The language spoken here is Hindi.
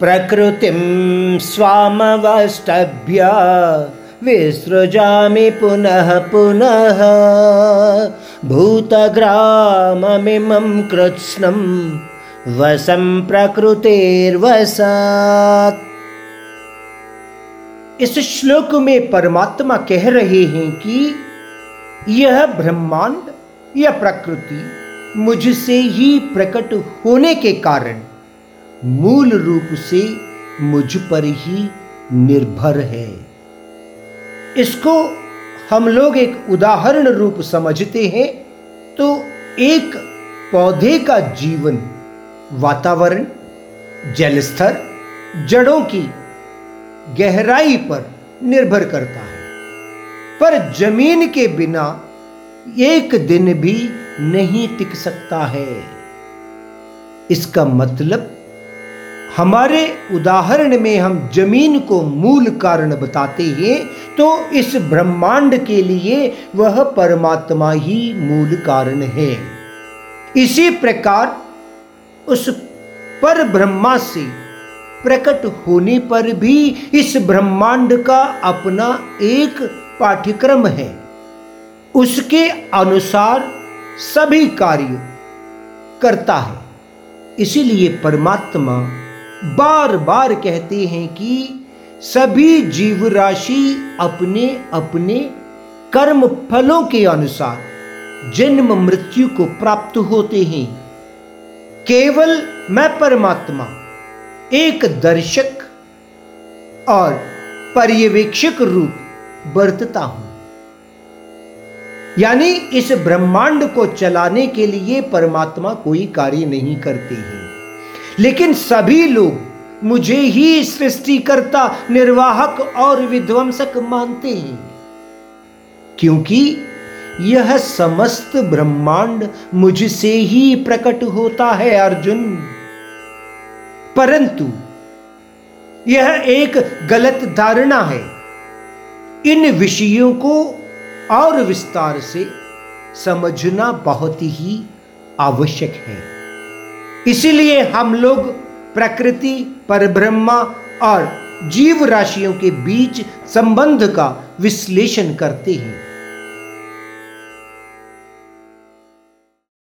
प्रकृतिं स्वामवष्टभ्य विसृजामि पुनः पुनः। भूतग्राममिमं कृत्स्नं वसं प्रकृतेर्वसात्। इस श्लोक में परमात्मा कह रहे हैं कि यह ब्रह्मांड या प्रकृति मुझसे ही प्रकट होने के कारण मूल रूप से मुझ पर ही निर्भर है। इसको हम लोग एक उदाहरण रूप समझते हैं तो एक पौधे का जीवन, वातावरण, जलस्तर, जड़ों की गहराई पर निर्भर करता है। पर ज़मीन के बिना एक दिन भी नहीं टिक सकता है। इसका मतलब हमारे उदाहरण में हम ज़मीन को मूल कारण बताते हैं तो इस ब्रह्मांड के लिए वह परमात्मा ही मूल कारण है। इसी प्रकार उस पर ब्रह्मा से प्रकट होने पर भी इस ब्रह्मांड का अपना एक पाठ्यक्रम है। उसके अनुसार सभी कार्य करता है। इसीलिए परमात्मा बार बार कहते हैं कि सभी जीव राशि अपने अपने कर्म फलों के अनुसार जन्म मृत्यु को प्राप्त होते हैं। केवल मैं परमात्मा, एक दर्शक और पर्यवेक्षक रूप बरतता हूँ। यानी इस ब्रह्मांड को चलाने के लिए परमात्मा कोई कार्य नहीं करते हैं। लेकिन सभी लोग मुझे ही सृष्टिकर्ता, निर्वाहक और विध्वंसक मानते हैं। क्योंकि यह समस्त ब्रह्मांड मुझसे ही प्रकट होता है, अर्जुन। परंतु यह एक गलत धारणा है। इन विषयों को और विस्तार से समझना बहुत ही आवश्यक है। इसीलिए हम लोग प्रकृति, परब्रह्मा और जीव राशियों के बीच संबंध का विश्लेषण करते हैं।